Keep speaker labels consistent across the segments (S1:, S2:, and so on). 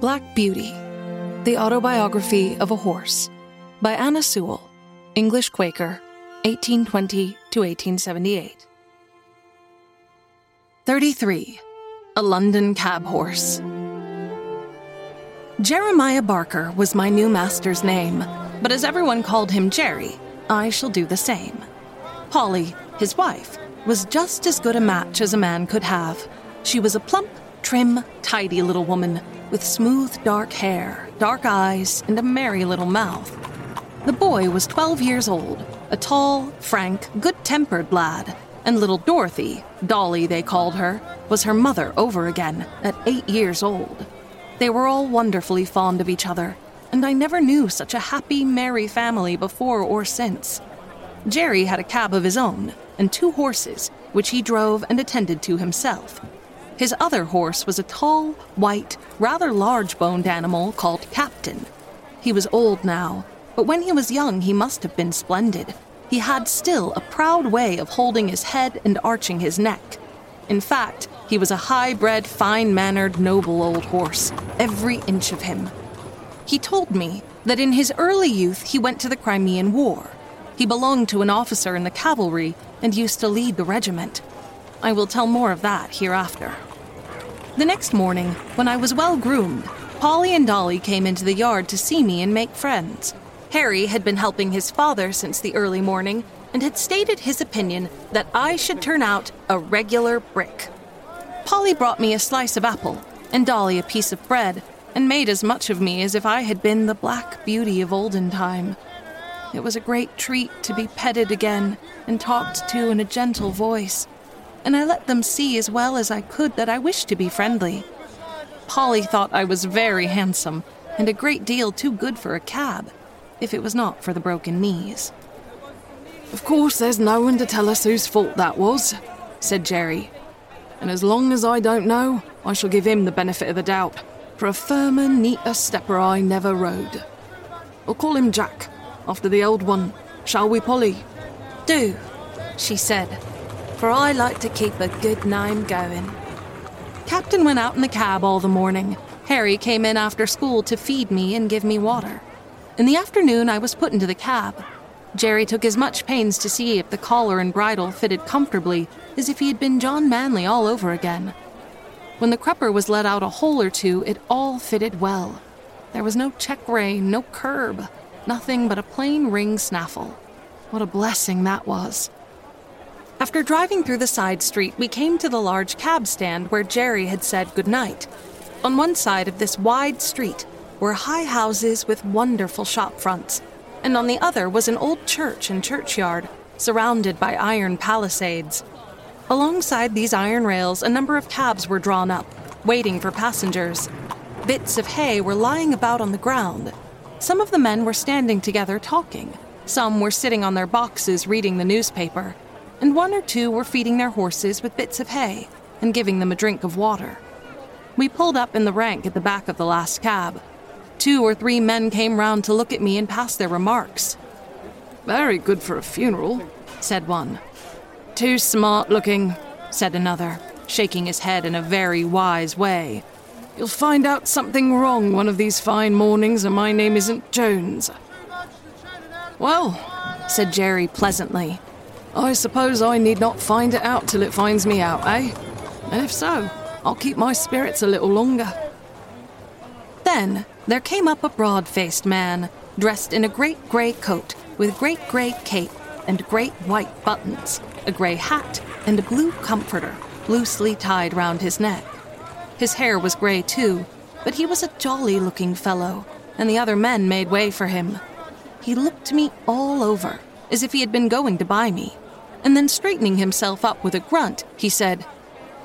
S1: Black Beauty The Autobiography of a Horse by Anna Sewell, English Quaker, 1820 to 1878. 33. A London Cab Horse. Jeremiah Barker was my new master's name, but as everyone called him Jerry, I shall do the same. Polly, his wife, was just as good a match as a man could have. She was a plump, trim, tidy little woman with smooth dark hair, dark eyes, and a merry little mouth. The boy was 12 years old, a tall, frank, good tempered lad, and little Dorothy, Dolly they called her, was her mother over again at eight years old. They were all wonderfully fond of each other, and I never knew such a happy, merry family before or since. Jerry had a cab of his own and two horses, which he drove and attended to himself. His other horse was a tall, white, rather large boned animal called Captain. He was old now, but when he was young, he must have been splendid. He had still a proud way of holding his head and arching his neck. In fact, he was a high bred, fine mannered, noble old horse, every inch of him. He told me that in his early youth he went to the Crimean War. He belonged to an officer in the cavalry and used to lead the regiment. I will tell more of that hereafter. The next morning, when I was well groomed, Polly and Dolly came into the yard to see me and make friends. Harry had been helping his father since the early morning and had stated his opinion that I should turn out a regular brick. Polly brought me a slice of apple, and Dolly a piece of bread, and made as much of me as if I had been the black beauty of olden time. It was a great treat to be petted again and talked to in a gentle voice, and I let them see as well as I could that I wished to be friendly. Polly thought I was very handsome and a great deal too good for a cab, if it was not for the broken knees.
S2: Of course, there's no one to tell us whose fault that was, said Jerry and as long as I don't know, I shall give him the benefit of the doubt, for a firmer, neater stepper I never rode. I'll call him Jack, after the old one. Shall we, Polly?
S1: Do, she said, for I like to keep a good name going. Captain went out in the cab all the morning. Harry came in after school to feed me and give me water. In the afternoon, I was put into the cab. Jerry took as much pains to see if the collar and bridle fitted comfortably as if he had been John Manly all over again. When the crupper was let out a hole or two, it all fitted well. There was no check rein, no curb, nothing but a plain ring snaffle. What a blessing that was. After driving through the side street, we came to the large cab stand where Jerry had said good night. On one side of this wide street were high houses with wonderful shop fronts, and on the other was an old church and churchyard, surrounded by iron palisades. Alongside these iron rails, a number of cabs were drawn up, waiting for passengers. Bits of hay were lying about on the ground. Some of the men were standing together talking. Some were sitting on their boxes reading the newspaper. And one or two were feeding their horses with bits of hay and giving them a drink of water. We pulled up in the rank at the back of the last cab. Two or three men came round to look at me and pass their remarks.
S2: Very good for a funeral,
S1: said one. Too smart looking, said another, shaking his head in a very wise way.
S2: You'll find out something wrong one of these fine mornings, and my name isn't Jones.
S1: Well, said Jerry pleasantly,
S2: I suppose I need not find it out till it finds me out, eh? And if so, I'll keep my spirits a little longer.
S1: Then there came up a broad faced man, dressed in a great grey coat with great grey cape and great white buttons, a grey hat, and a blue comforter loosely tied round his neck. His hair was grey too, but he was a jolly looking fellow, and the other men made way for him. He looked me all over, as if he had been going to buy me, and then straightening himself up with a grunt, he said,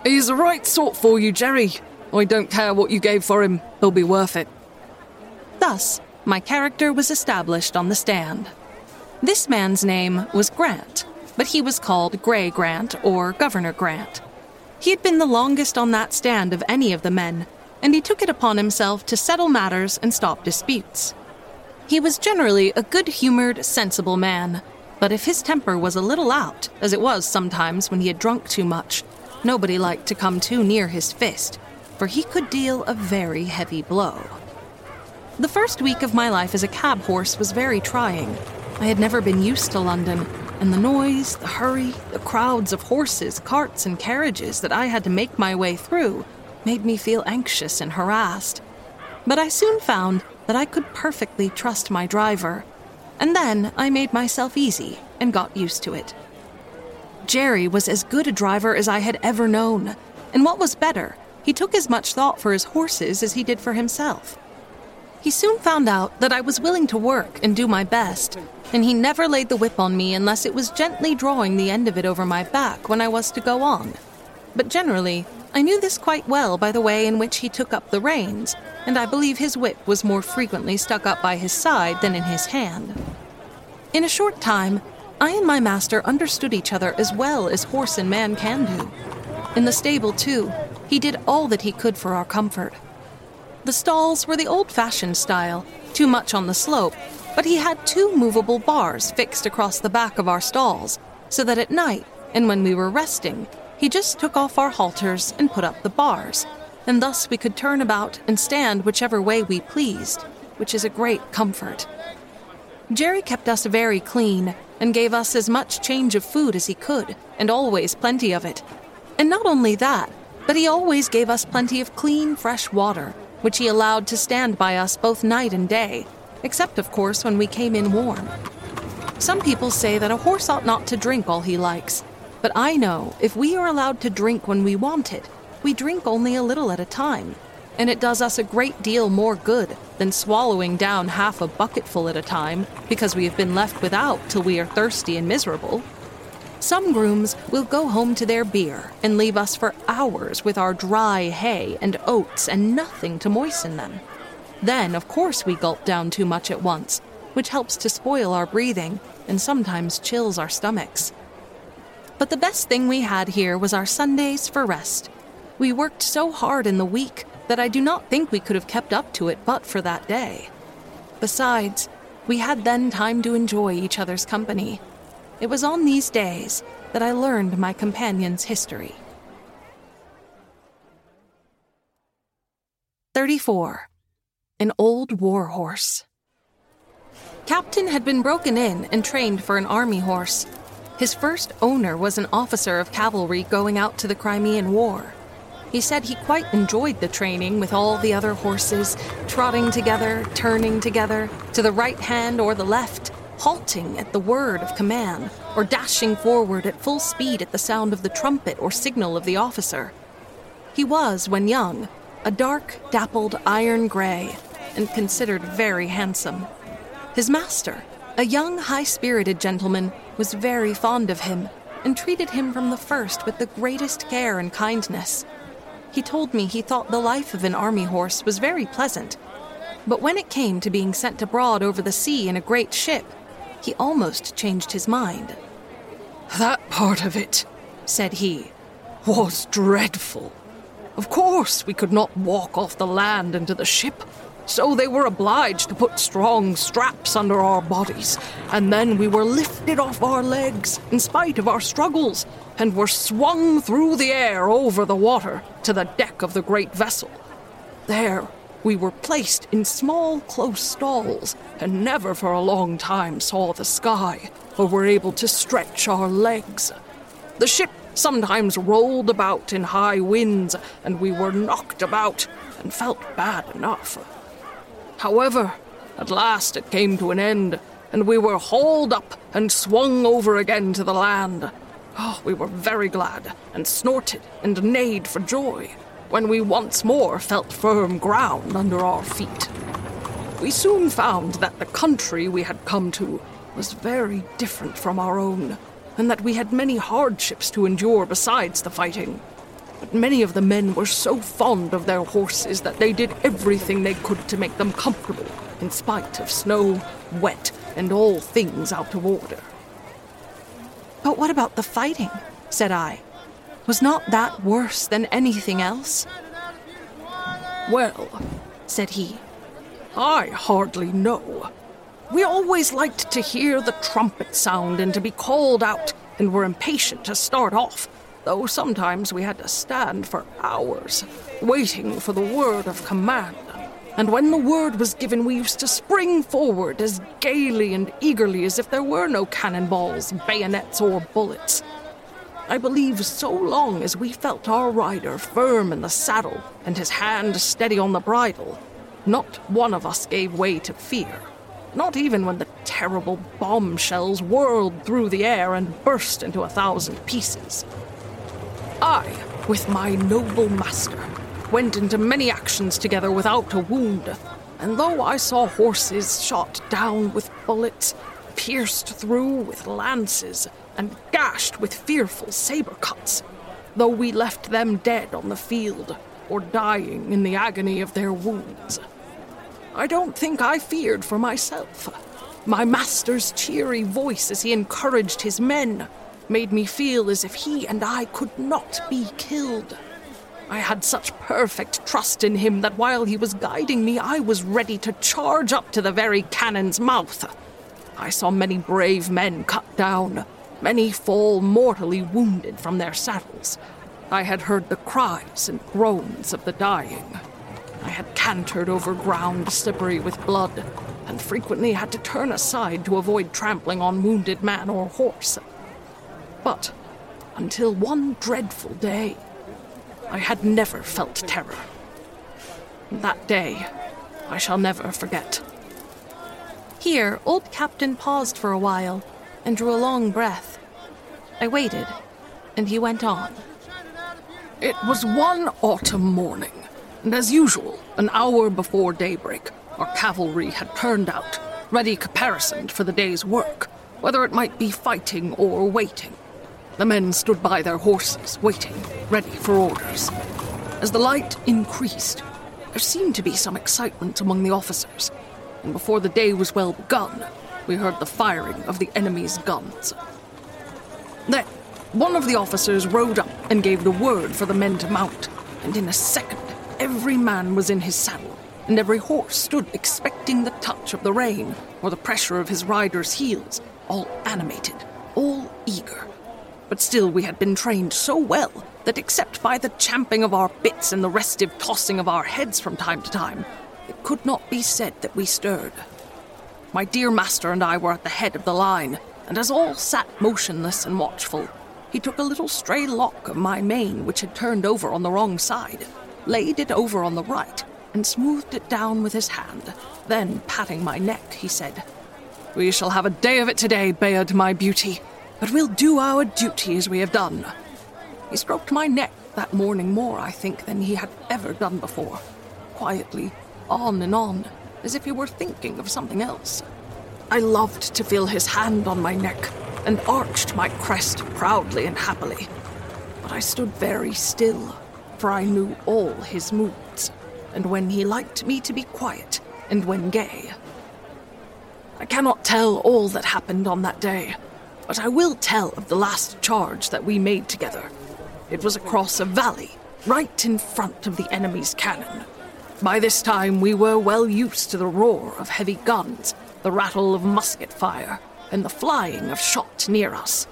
S2: He's the right sort for you, Jerry. I don't care what you gave for him, he'll be worth it.
S1: Thus, my character was established on the stand. This man's name was Grant, but he was called Grey Grant or Governor Grant. He had been the longest on that stand of any of the men, and he took it upon himself to settle matters and stop disputes. He was generally a good humored, sensible man, but if his temper was a little out, as it was sometimes when he had drunk too much, Nobody liked to come too near his fist, for he could deal a very heavy blow. The first week of my life as a cab horse was very trying. I had never been used to London, and the noise, the hurry, the crowds of horses, carts, and carriages that I had to make my way through made me feel anxious and harassed. But I soon found that I could perfectly trust my driver, and then I made myself easy and got used to it. Jerry was as good a driver as I had ever known, and what was better, he took as much thought for his horses as he did for himself. He soon found out that I was willing to work and do my best, and he never laid the whip on me unless it was gently drawing the end of it over my back when I was to go on. But generally, I knew this quite well by the way in which he took up the reins, and I believe his whip was more frequently stuck up by his side than in his hand. In a short time, I and my master understood each other as well as horse and man can do. In the stable, too, he did all that he could for our comfort. The stalls were the old fashioned style, too much on the slope, but he had two movable bars fixed across the back of our stalls, so that at night, and when we were resting, he just took off our halters and put up the bars, and thus we could turn about and stand whichever way we pleased, which is a great comfort. Jerry kept us very clean and gave us as much change of food as he could, and always plenty of it. And not only that, but he always gave us plenty of clean, fresh water, which he allowed to stand by us both night and day, except, of course, when we came in warm. Some people say that a horse ought not to drink all he likes, but I know if we are allowed to drink when we want it, we drink only a little at a time, and it does us a great deal more good than swallowing down half a bucketful at a time because we have been left without till we are thirsty and miserable. Some grooms will go home to their beer and leave us for hours with our dry hay and oats and nothing to moisten them. Then, of course, we gulp down too much at once, which helps to spoil our breathing and sometimes chills our stomachs. But the best thing we had here was our Sundays for rest. We worked so hard in the week that I do not think we could have kept up to it but for that day. Besides, we had then time to enjoy each other's company it was on these days that I learned my companion's history. 34. An Old War Horse. Captain had been broken in and trained for an army horse. His first owner was an officer of cavalry going out to the Crimean War. He said he quite enjoyed the training with all the other horses, trotting together, turning together, to the right hand or the left, halting at the word of command, or dashing forward at full speed at the sound of the trumpet or signal of the officer. He was, when young, a dark, dappled iron gray, and considered very handsome. His master, a young, high spirited gentleman, was very fond of him and treated him from the first with the greatest care and kindness. He told me he thought the life of an army horse was very pleasant, but when it came to being sent abroad over the sea in a great ship, he almost changed his mind.
S3: That part of it, said he, was dreadful. Of course, we could not walk off the land into the ship, so they were obliged to put strong straps under our bodies, and then we were lifted off our legs in spite of our struggles, and were swung through the air over the water to the deck of the great vessel. There, we were placed in small, close stalls and never for a long time saw the sky or were able to stretch our legs. The ship sometimes rolled about in high winds and we were knocked about and felt bad enough. However, at last it came to an end and we were hauled up and swung over again to the land. Oh, we were very glad and snorted and neighed for joy when we once more felt firm ground under our feet. We soon found that the country we had come to was very different from our own, and that we had many hardships to endure besides the fighting. But many of the men were so fond of their horses that they did everything they could to make them comfortable, in spite of snow, wet, and all things out of order.
S1: But what about the fighting? said I. Was not that worse than anything else?
S3: Well, said he, I hardly know. We always liked to hear the trumpet sound and to be called out, and were impatient to start off.
S1: though sometimes we had to stand for hours, waiting for the word of command. And when the word was given, we used to spring forward as gaily and eagerly as if there were no cannonballs, bayonets, or bullets. I believe so long as we felt our rider firm in the saddle and his hand steady on the bridle, not one of us gave way to fear. Not even when the terrible bombshells whirled through the air and burst into a thousand pieces. I, with my noble master, went into many actions together without a wound, and though I saw horses shot down with bullets, pierced through with lances, and gashed with fearful saber cuts, though we left them dead on the field or dying in the agony of their wounds, I don't think I feared for myself. My master's cheery voice as he encouraged his men made me feel as if he and I could not be killed. I had such perfect trust in him that while he was guiding me, I was ready to charge up to the very cannon's mouth. I saw many brave men cut down, many fall mortally wounded from their saddles. I had heard the cries and groans of the dying. I had cantered over ground slippery with blood, and frequently had to turn aside to avoid trampling on wounded man or horse. But until one dreadful day, I had never felt terror. That day, I shall never forget.
S4: Here, old Captain paused for a while and drew a long breath. I waited, and he went on.
S1: It was one autumn morning, and as usual, an hour before daybreak, our cavalry had turned out, ready caparisoned for the day's work, whether it might be fighting or waiting. The men stood by their horses, waiting, ready for orders. As the light increased, there seemed to be some excitement among the officers, and before the day was well begun, we heard the firing of the enemy's guns. Then, one of the officers rode up and gave the word for the men to mount, and in a second, every man was in his saddle, and every horse stood expecting the touch of the rein or the pressure of his rider's heels, all animated, all eager. But still, we had been trained so well that, except by the champing of our bits and the restive tossing of our heads from time to time, it could not be said that we stirred. My dear master and I were at the head of the line, and as all sat motionless and watchful, he took a little stray lock of my mane which had turned over on the wrong side, laid it over on the right, and smoothed it down with his hand. Then, patting my neck, he said, We shall have a day of it today, Bayard, my beauty but we'll do our duty as we have done. He stroked my neck that morning more, I think, than he had ever done before. Quietly, on and on, as if he were thinking of something else. I loved to feel his hand on my neck and arched my crest proudly and happily. But I stood very still, for I knew all his moods, and when he liked me to be quiet and when gay. I cannot tell all that happened on that day but I will tell of the last charge that we made together. It was across a valley, right in front of the enemy's cannon. By this time, we were well used to the roar of heavy guns, the rattle of musket fire, and the flying of shot near us.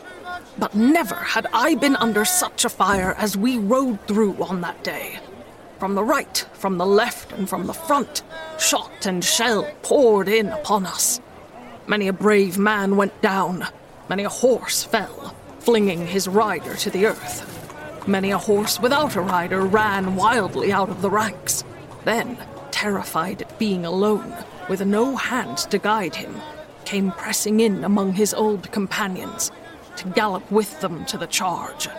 S1: But never had I been under such a fire as we rode through on that day. From the right, from the left, and from the front, shot and shell poured in upon us. Many a brave man went down, Many a horse fell, flinging his rider to the earth. Many a horse without a rider ran wildly out of the ranks. Then, terrified at being alone, with no hand to guide him, came pressing in among his old companions to gallop with them to the charge.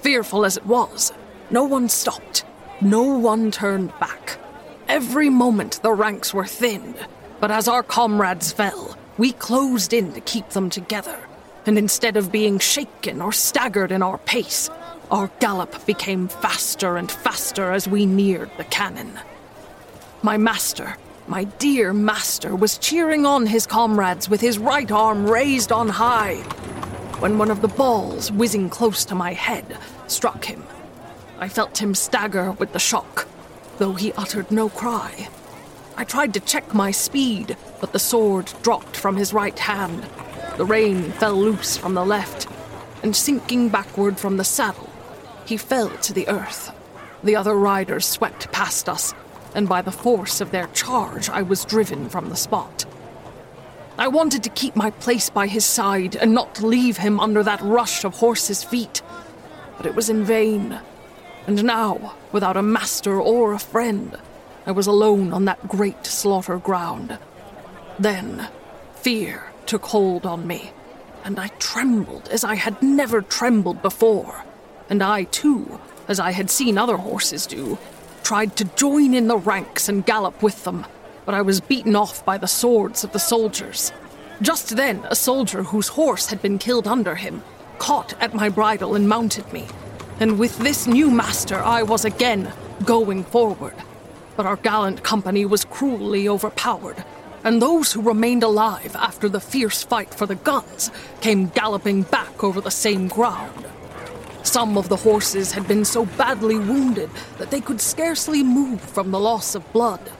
S1: Fearful as it was, no one stopped, no one turned back. Every moment the ranks were thinned, but as our comrades fell, we closed in to keep them together, and instead of being shaken or staggered in our pace, our gallop became faster and faster as we neared the cannon. My master, my dear master, was cheering on his comrades with his right arm raised on high when one of the balls, whizzing close to my head, struck him. I felt him stagger with the shock, though he uttered no cry. I tried to check my speed, but the sword dropped from his right hand. The rein fell loose from the left. and sinking backward from the saddle, he fell to the earth. The other riders swept past us, and by the force of their charge, I was driven from the spot. I wanted to keep my place by his side and not leave him under that rush of horses' feet, but it was in vain. And now, without a master or a friend, I was alone on that great slaughter ground. Then, fear took hold on me, and I trembled as I had never trembled before. And I, too, as I had seen other horses do, tried to join in the ranks and gallop with them, but I was beaten off by the swords of the soldiers. Just then, a soldier whose horse had been killed under him caught at my bridle and mounted me. And with this new master, I was again going forward. But our gallant company was cruelly overpowered, and those who remained alive after the fierce fight for the guns came galloping back over the same ground. Some of the horses had been so badly wounded that they could scarcely move from the loss of blood.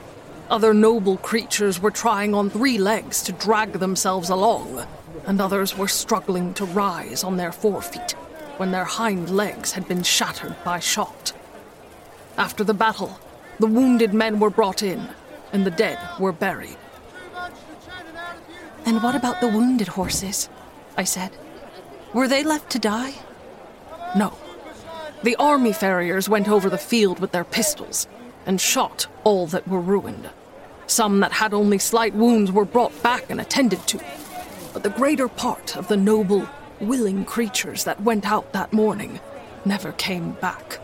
S1: Other noble creatures were trying on three legs to drag themselves along, and others were struggling to rise on their forefeet when their hind legs had been shattered by shot. After the battle, the wounded men were brought in, and the dead were buried.
S4: And what about the wounded horses? I said. Were they left to die?
S1: No. The army farriers went over the field with their pistols and shot all that were ruined. Some that had only slight wounds were brought back and attended to. But the greater part of the noble, willing creatures that went out that morning never came back.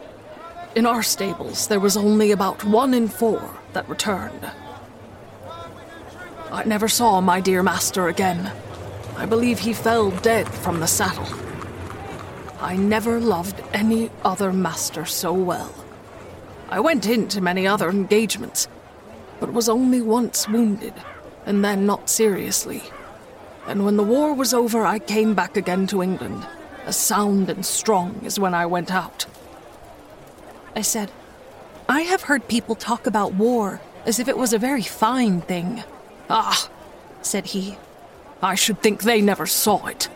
S1: In our stables, there was only about one in four that returned. I never saw my dear master again. I believe he fell dead from the saddle. I never loved any other master so well. I went into many other engagements, but was only once wounded, and then not seriously. And when the war was over, I came back again to England, as sound and strong as when I went out.
S4: I said, I have heard people talk about war as if it was a very fine thing.
S1: Ah, said he, I should think they never saw it.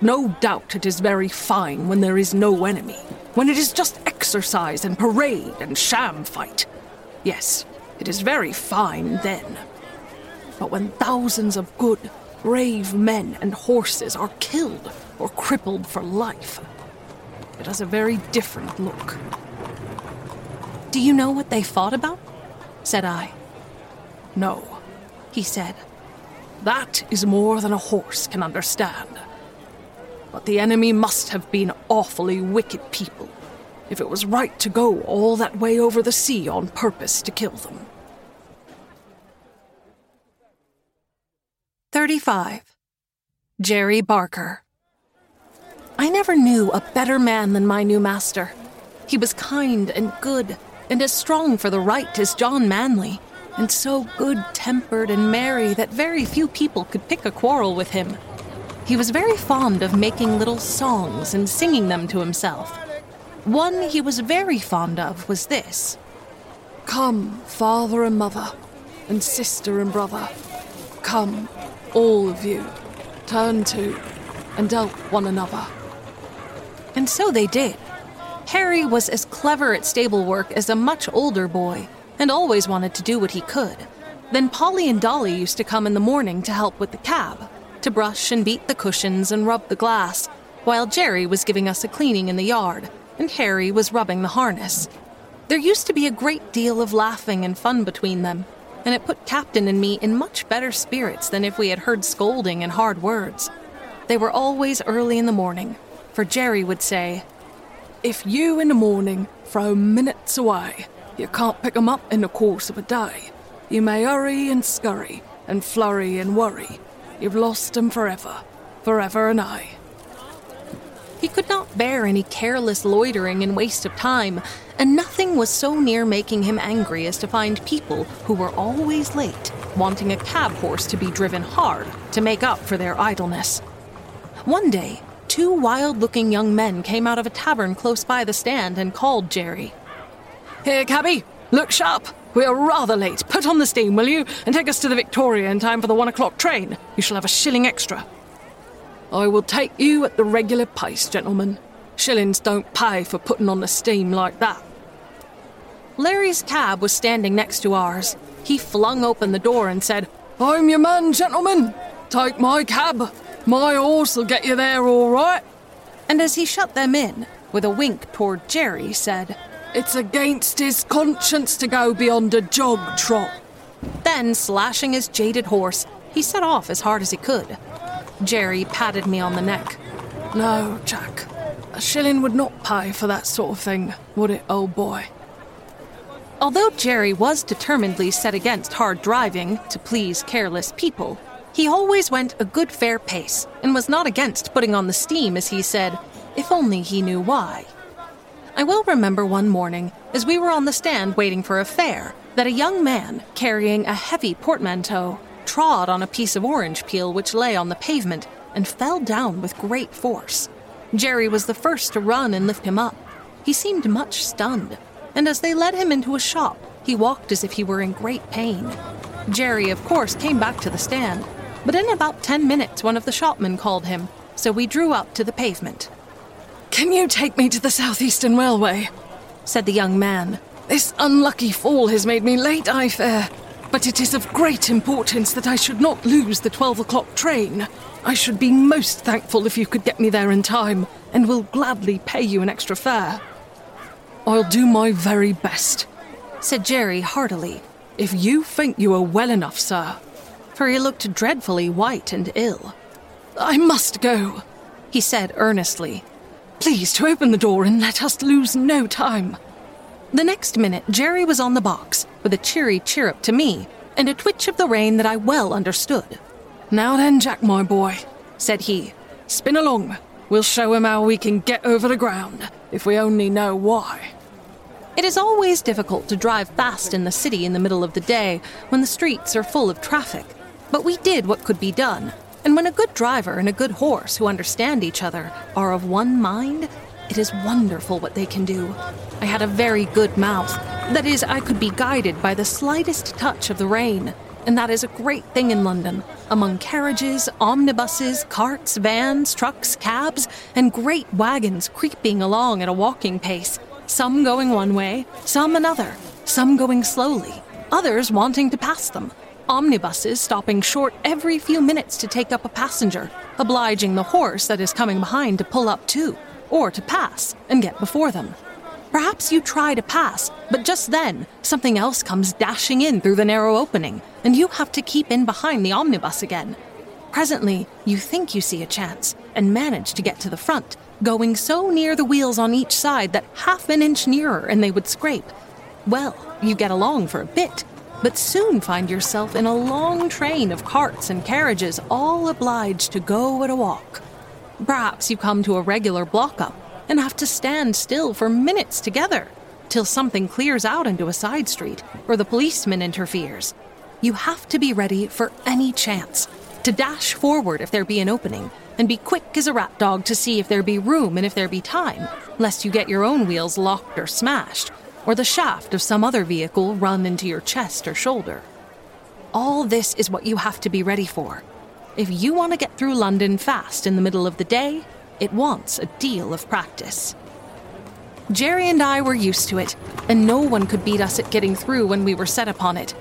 S1: No doubt it is very fine when there is no enemy, when it is just exercise and parade and sham fight. Yes, it is very fine then. But when thousands of good, brave men and horses are killed or crippled for life, it has a very different look.
S4: Do you know what they fought about? said I.
S1: No he said. That is more than a horse can understand. But the enemy must have been awfully wicked people if it was right to go all that way over the sea on purpose to kill them.
S4: 35. Jerry Barker. I never knew a better man than my new master. He was kind and good, and as strong for the right as John Manly and so good tempered and merry that very few people could pick a quarrel with him. He was very fond of making little songs and singing them to himself. One he was very fond of was this
S1: Come, father and mother, and sister and brother. Come, all of you, turn to and help one another.
S4: And so they did. Harry was as clever at stable work as a much older boy, and always wanted to do what he could. Then Polly and Dolly used to come in the morning to help with the cab, to brush and beat the cushions and rub the glass, while Jerry was giving us a cleaning in the yard, and Harry was rubbing the harness. There used to be a great deal of laughing and fun between them, and it put Captain and me in much better spirits than if we had heard scolding and hard words. They were always early in the morning, for Jerry would say,
S1: If you in the morning throw minutes away, you can't pick 'em up in the course of a day. You may hurry and scurry, and flurry and worry. You've lost 'em forever, forever and aye.
S4: He could not bear any careless loitering and waste of time, and nothing was so near making him angry as to find people who were always late wanting a cab horse to be driven hard to make up for their idleness. One day, two wild looking young men came out of a tavern close by the stand and called Jerry.
S1: Here, cabby, look sharp. We are rather late. Put on the steam, will you, and take us to the Victoria in time for the one o'clock train. You shall have a shilling extra.
S5: I will take you at the regular pace, gentlemen. Shillings don't pay for putting on the steam like that.
S1: Larry's cab was standing next to ours. He flung open the door and said,
S5: I'm your man, gentlemen. Take my cab. My horse'll get you there all right.
S1: And as he shut them in, with a wink toward Jerry, said,
S5: It's against his conscience to go beyond a jog trot.
S1: Then, slashing his jaded horse, he set off as hard as he could. Jerry patted me on the neck.
S5: No, Jack. A shilling would not pay for that sort of thing, would it, old boy?
S1: Although Jerry was determinedly set against hard driving to please careless people, he always went a good fair pace and was not against putting on the steam, as he said, if only he knew why. I will remember one morning, as we were on the stand waiting for a fare, that a young man, carrying a heavy portmanteau, trod on a piece of orange peel which lay on the pavement and fell down with great force. Jerry was the first to run and lift him up. He seemed much stunned, and as they led him into a shop, he walked as if he were in great pain. Jerry, of course, came back to the stand, but in about ten minutes one of the shopmen called him, so we drew up to the pavement.
S5: Can you take me to the Southeastern Railway?
S1: said the young man.
S5: This unlucky fall has made me late, I fear. But it is of great importance that I should not lose the 12 o'clock train. I should be most thankful if you could get me there in time, and will gladly pay you an extra fare. I'll do my very best,
S1: said Jerry heartily.
S5: If you think you are well enough, sir.
S1: For he looked dreadfully white and ill.
S5: I must go, he said earnestly. Please to open the door and let us lose no time.
S1: The next minute, Jerry was on the box with a cheery chirrup to me and a twitch of the rein that I well understood.
S5: Now then, Jack, my boy, said he, spin along. We'll show him how we can get over the ground, if we only know why.
S1: It is always difficult to drive fast in the city in the middle of the day when the streets are full of traffic. But we did what could be done. And when a good driver and a good horse who understand each other are of one mind, it is wonderful what they can do. I had a very good mouth. That is, I could be guided by the slightest touch of the rein. And that is a great thing in London. Among carriages, omnibuses, carts, vans, trucks, cabs, and great wagons creeping along at a walking pace, some going one way, some another, some going slowly, others wanting to pass them. Omnibuses stopping short every few minutes to take up a passenger, obliging the horse that is coming behind to pull up too, or to pass and get before them. Perhaps you try to pass, but just then something else comes dashing in through the narrow opening, and you have to keep in behind the omnibus again. Presently, you think you see a chance and manage to get to the front, going so near the wheels on each side that half an inch nearer and they would scrape. Well, you get along for a bit, but soon find yourself in a long train of carts and carriages, all obliged to go at a walk. Perhaps you come to a regular block up and have to stand still for minutes together till something clears out into a side street or the policeman interferes. You have to be ready for any chance, to dash forward if there be an opening, and be quick as a rat dog to see if there be room and if there be time, lest you get your own wheels locked or smashed, or the shaft of some other vehicle run into your chest or shoulder. All this is what you have to be ready for. If you want to get through London fast in the middle of the day, it wants a deal of practice. Jerry and I were used to it, and no one could beat us at getting through when we were set upon it.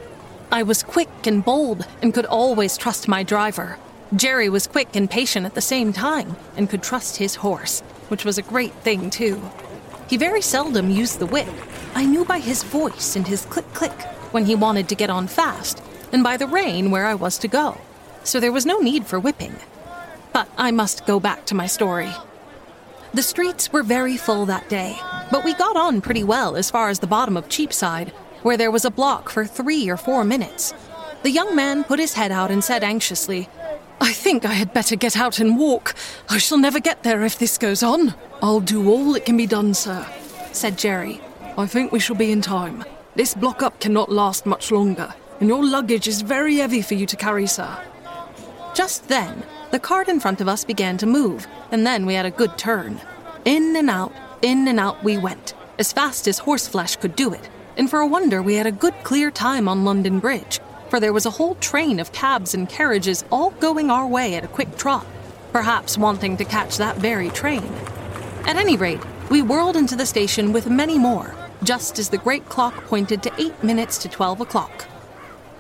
S1: I was quick and bold and could always trust my driver. Jerry was quick and patient at the same time and could trust his horse, which was a great thing, too. He very seldom used the whip. I knew by his voice and his click click when he wanted to get on fast, and by the rein where I was to go, so there was no need for whipping. But I must go back to my story. The streets were very full that day, but we got on pretty well as far as the bottom of Cheapside, where there was a block for three or four minutes. The young man put his head out and said anxiously,
S5: I think I had better get out and walk. I shall never get there if this goes on. I'll do all that can be done, sir, said Jerry. I think we shall be in time. This block up cannot last much longer, and your luggage is very heavy for you to carry, sir.
S1: Just then, the cart in front of us began to move, and then we had a good turn. In and out, in and out we went, as fast as horseflesh could do it, and for a wonder we had a good clear time on London Bridge, for there was a whole train of cabs and carriages all going our way at a quick trot.
S4: perhaps wanting to catch that very train. At any rate, we whirled into the station with many more, just as the great clock pointed to eight minutes to twelve o'clock.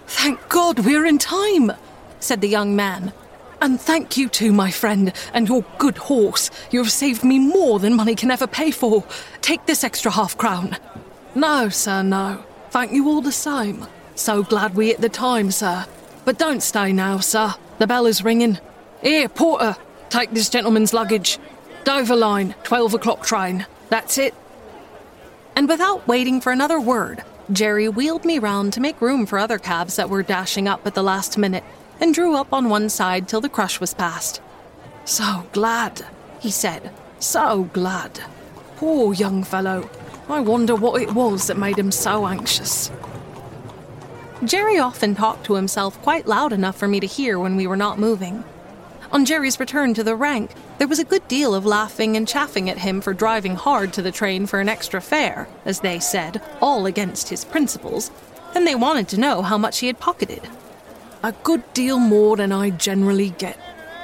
S1: Thank God we're in time, said the young man. And thank you too, my friend, and your good horse. You have saved me more than money can ever pay for. Take this extra half crown. No, sir, no. Thank you all the same. So glad we hit the time, sir. But don't stay now, sir. The bell is ringing. Here, porter, take this gentleman's luggage. Dover line, 12 o'clock train. That's it.
S4: And without waiting for another word, Jerry wheeled me round to make room for other cabs that were dashing up at the last minute and drew up on one side till the crush was past.
S1: So glad, he said. So glad. Poor young fellow. I wonder what it was that made him so anxious.
S4: Jerry often talked to himself quite loud enough for me to hear when we were not moving. On Jerry's return to the rank, there was a good deal of laughing and chaffing at him for driving hard to the train for an extra fare, as they said, all against his principles, and they wanted to know how much he had pocketed.
S1: A good deal more than I generally get,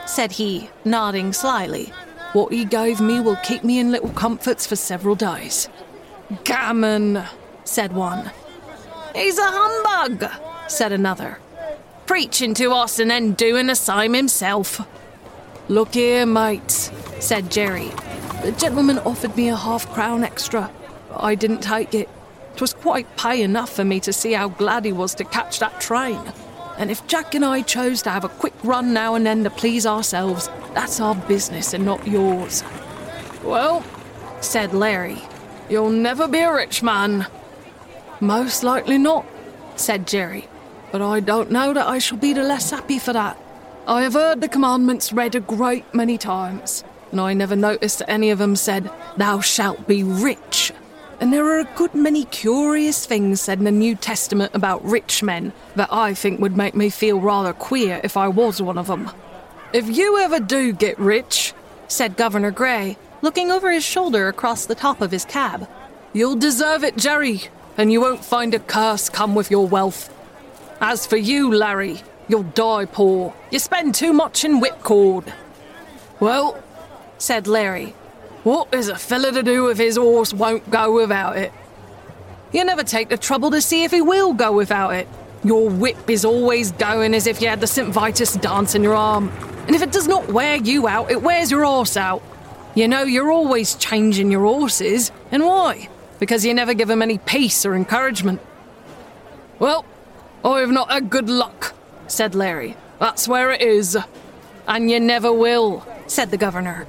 S4: said he, nodding slyly.
S1: What he gave me will keep me in little comforts for several days.
S4: Gammon, said one. He's a humbug, said another. Preaching to us and then doing the same himself.
S1: Look here, mates, said Jerry. The gentleman offered me a half crown extra, but I didn't take it. 'Twas quite pay enough for me to see how glad he was to catch that train. And if Jack and I chose to have a quick run now and then to please ourselves, that's our business and not yours. Well, said Larry, you'll never be a rich man. Most likely not, said Jerry, but I don't know that I shall be the less happy for that. I have heard the commandments read a great many times, and I never noticed that any of them said, Thou shalt be rich. And there are a good many curious things said in the New Testament about rich men that I think would make me feel rather queer if I was one of them. If you ever do get rich, said Governor Gray, looking over his shoulder across the top of his cab, you'll deserve it, Jerry, and you won't find a curse come with your wealth. As for you, Larry, you'll die poor. You spend too much in whipcord. Well, said Larry, what is a fella to do if his horse won't go without it? You never take the trouble to see if he will go without it. Your whip is always going as if you had the St. Vitus dance in your arm. And if it does not wear you out, it wears your horse out. You know, you're always changing your horses. And why? Because you never give him any peace or encouragement. Well, oh, I've not had good luck, said Larry. That's where it is. And you never will, said the governor.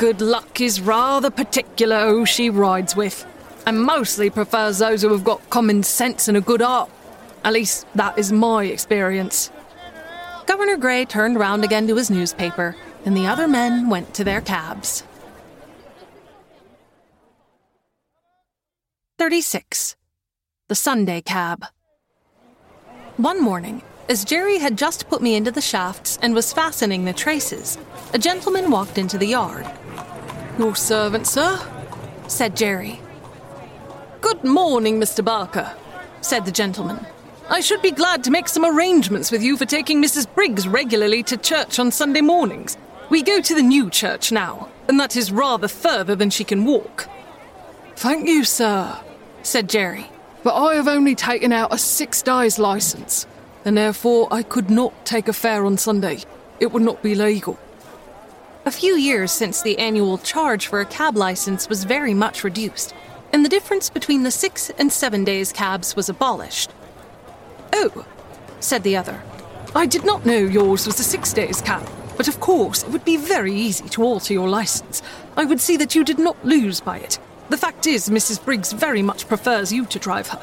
S1: Good luck is rather particular who she rides with, and mostly prefers those who have got common sense and a good heart. At least, that is my experience.
S4: Governor Gray turned round again to his newspaper, and the other men went to their cabs. 36. The Sunday Cab. One morning, as Jerry had just put me into the shafts and was fastening the traces, a gentleman walked into the yard.
S1: Your servant, sir, said Jerry. Good morning, Mr. Barker, said the gentleman. I should be glad to make some arrangements with you for taking Mrs. Briggs regularly to church on Sunday mornings. We go to the new church now, and that is rather further than she can walk. Thank you, sir, said Jerry, but I have only taken out a six days license, and therefore I could not take a fare on Sunday. It would not be legal.
S4: A few years since the annual charge for a cab license was very much reduced, and the difference between the six and seven days cabs was abolished.
S1: Oh, said the other. I did not know yours was a six days cab, but of course it would be very easy to alter your license. I would see that you did not lose by it. The fact is, Mrs. Briggs very much prefers you to drive her.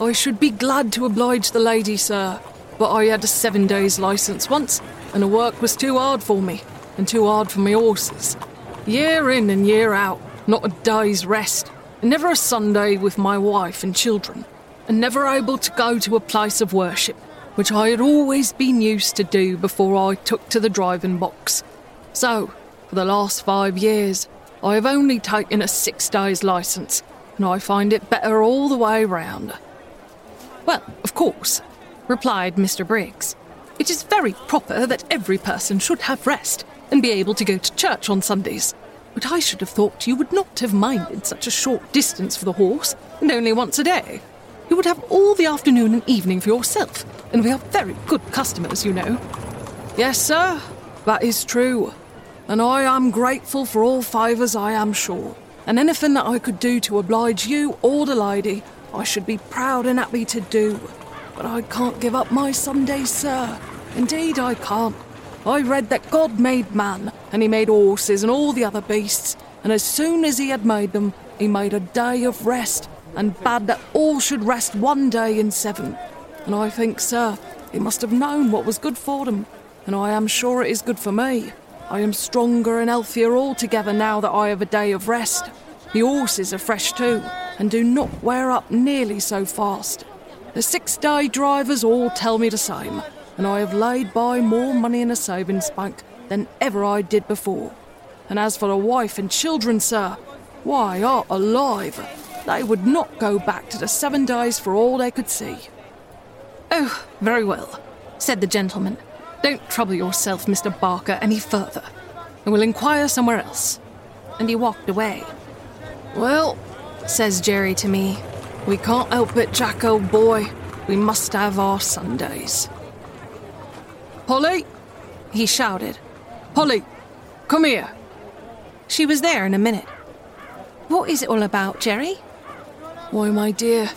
S1: I should be glad to oblige the lady, sir, but I had a seven days license once, and the work was too hard for me and too hard for my horses. Year in and year out, not a day's rest, and never a Sunday with my wife and children, and never able to go to a place of worship, which I had always been used to do before I took to the driving box. So, for the last five years, I have only taken a six days license, and I find it better all the way round. Well, of course, replied Mr. Briggs. It is very proper that every person should have rest,
S4: and be able to go to church on Sundays. But I should have thought you would not have minded such a short distance for the horse, and only once a day. You would have all the afternoon and evening for yourself, and we are very good customers, you know.
S1: Yes, sir, that is true. And I am grateful for all favours, I am sure. And anything that I could do to oblige you or the lady, I should be proud and happy to do. But I can't give up my Sunday, sir. Indeed, I can't. I read that God made man, and he made horses and all the other beasts, and as soon as he had made them, he made a day of rest, and bade that all should rest one day in seven. And I think, sir, he must have known what was good for them, and I am sure it is good for me. I am stronger and healthier altogether now that I have a day of rest. The horses are fresh too, and do not wear up nearly so fast. The six day drivers all tell me the same, and I have laid by more money in a savings bank than ever I did before. And as for the wife and children, sir, why, art alive, they would not go back to the seven days for all they could see.
S4: Oh, very well, said the gentleman. Don't trouble yourself, Mr. Barker, any further. I will inquire somewhere else. And he walked away.
S1: Well, says Jerry to me, we can't help it, Jack, old boy. We must have our Sundays. Polly! He shouted. Polly, come here.
S4: She was there in a minute. What is it all about, Jerry?
S1: Why, my dear,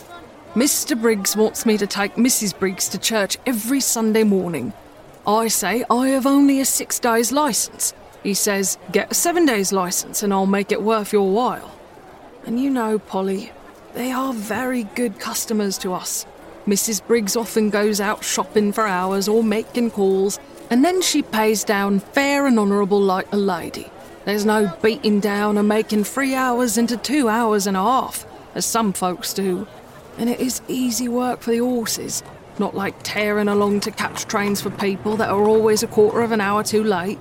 S1: Mr. Briggs wants me to take Mrs. Briggs to church every Sunday morning. I say I have only a six days license. He says, get a seven days license and I'll make it worth your while. And you know, Polly, they are very good customers to us. Mrs. Briggs often goes out shopping for hours or making calls, and then she pays down fair and honourable like a lady. There's no beating down and making three hours into two hours and a half, as some folks do. And it is easy work for the horses, not like tearing along to catch trains for people that are always a quarter of an hour too late.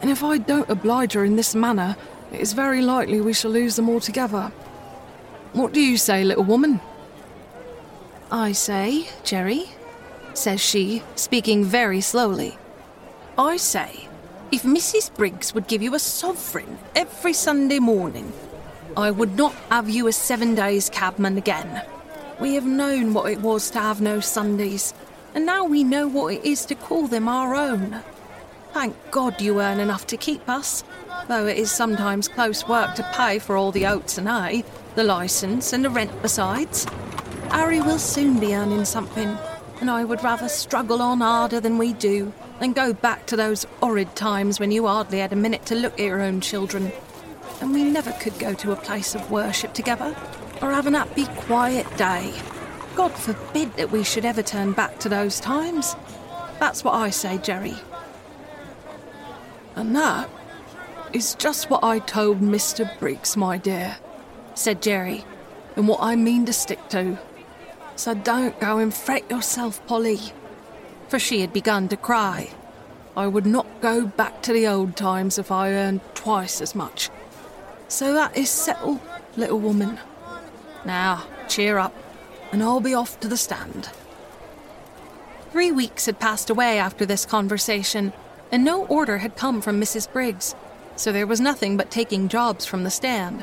S1: And if I don't oblige her in this manner, it is very likely we shall lose them altogether. What do you say, little woman?
S4: I say, Jerry, says she, speaking very slowly. I say, if Mrs. Briggs would give you a sovereign every Sunday morning, I would not have you a seven days cabman again. We have known what it was to have no Sundays, and now we know what it is to call them our own. Thank God you earn enough to keep us, though it is sometimes close work to pay for all the oats and hay, the licence, and the rent besides. Harry will soon be earning something, and I would rather struggle on harder than we do than go back to those horrid times when you hardly had a minute to look at your own children. And we never could go to a place of worship together, or have an happy, quiet day. God forbid that we should ever turn back to those times. That's what I say, Jerry.
S1: And that is just what I told Mr. Briggs, my dear, said Jerry, and what I mean to stick to. So don't go and fret yourself, Polly. For she had begun to cry. I would not go back to the old times if I earned twice as much. So that is settled, little woman. Now, cheer up, and I'll be off to the stand.
S4: Three weeks had passed away after this conversation, and no order had come from Mrs. Briggs, so there was nothing but taking jobs from the stand.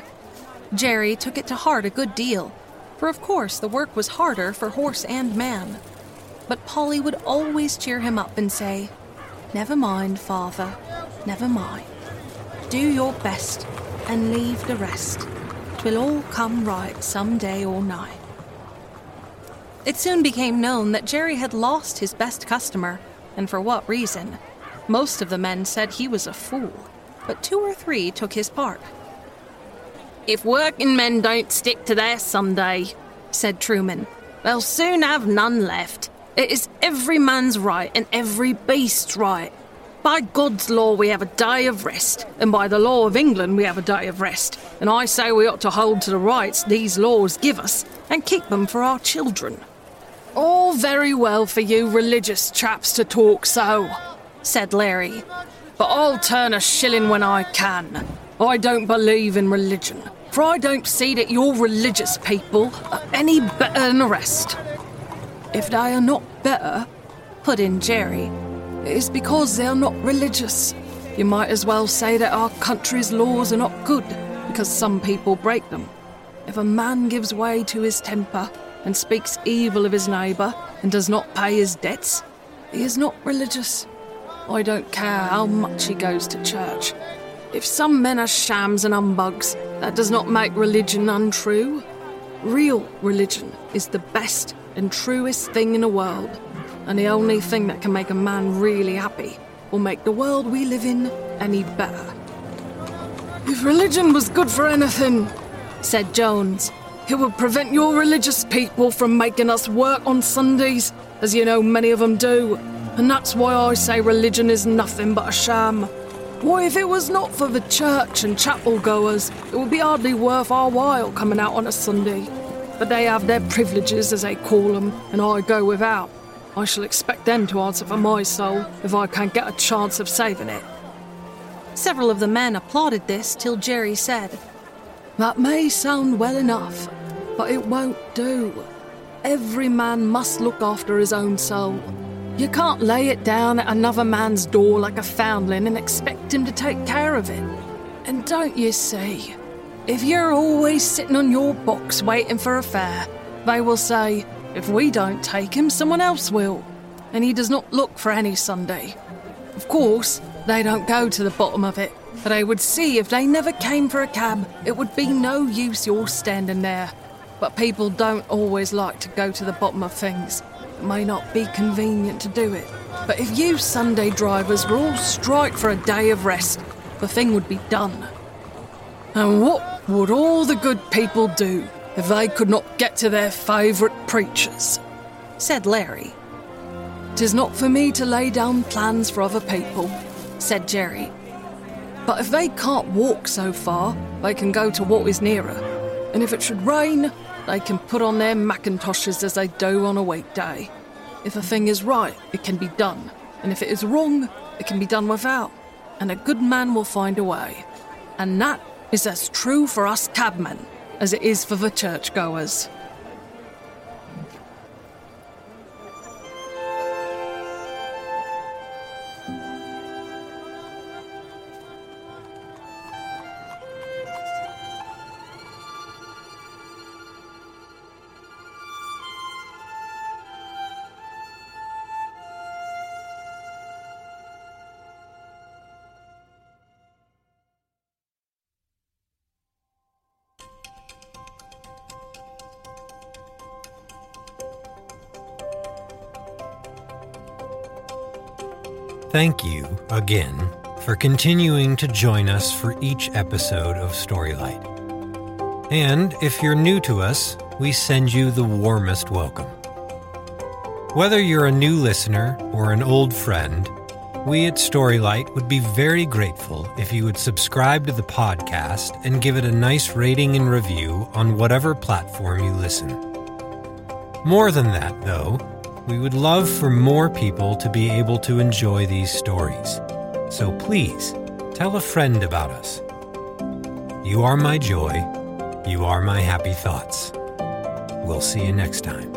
S4: Jerry took it to heart a good deal, for of course the work was harder for horse and man. But Polly would always cheer him up and say, Never mind, father, never mind. Do your best and leave the rest. Twill all come right some day or night. It soon became known that Jerry had lost his best customer, and for what reason. Most of the men said he was a fool, but two or three took his part.
S6: If working men don't stick to their Sunday, said Truman, they'll soon have none left. It is every man's right and every beast's right. By God's law, we have a day of rest, and by the law of England, we have a day of rest. And I say we ought to hold to the rights these laws give us and keep them for our children.
S1: All very well for you religious chaps to talk so,
S4: said Larry.
S1: But I'll turn a shilling when I can. I don't believe in religion, for I don't see that your religious people are any better than the rest. If they are not better,
S4: put in Jerry,
S1: it is because they are not religious. you might as well say that our country's laws are not good because some people break them. If a man gives way to his temper and speaks evil of his neighbour and does not pay his debts, he is not religious. I don't care how much he goes to church. If some men are shams and humbugs, that does not make religion untrue. Real religion is the best and truest thing in the world, and the only thing that can make a man really happy will make the world we live in any better. If religion was good for anything, said Jones, it would prevent your religious people from making us work on Sundays, as you know many of them do. And that's why I say religion is nothing but a sham. Why, if it was not for the church and chapel goers, it would be hardly worth our while coming out on a Sunday. But they have their privileges, as they call them, and I go without. I shall expect them to answer for my soul if I can't get a chance of saving it.
S4: Several of the men applauded this till Jerry said,
S1: That may sound well enough, but it won't do. Every man must look after his own soul. You can't lay it down at another man's door like a foundling and expect him to take care of it. And don't you see, if you're always sitting on your box waiting for a fare, they will say, if we don't take him, someone else will. And he does not look for any Sunday. Of course, they don't go to the bottom of it, but they would see if they never came for a cab, it would be no use your standing there. But people don't always like to go to the bottom of things It may not be convenient to do it. But if you Sunday drivers were all strike for a day of rest, the thing would be done. And what would all the good people do if they could not get to their favourite preachers?
S4: said Larry.
S1: Tis not for me to lay down plans for other people, said Jerry. But if they can't walk so far, they can go to what is nearer. And if it should rain, they can put on their Macintoshes as they do on a weekday. If a thing is right, it can be done, and if it is wrong, it can be done without, and a good man will find a way. And that is as true for us cabmen as it is for the churchgoers.
S7: Thank you again for continuing to join us for each episode of Storylight. And if you're new to us, we send you the warmest welcome. Whether you're a new listener or an old friend, we at Storylight would be very grateful if you would subscribe to the podcast and give it a nice rating and review on whatever platform you listen. More than that, though, we would love for more people to be able to enjoy these stories. So please, tell a friend about us. You are my joy. You are my happy thoughts. We'll see you next time.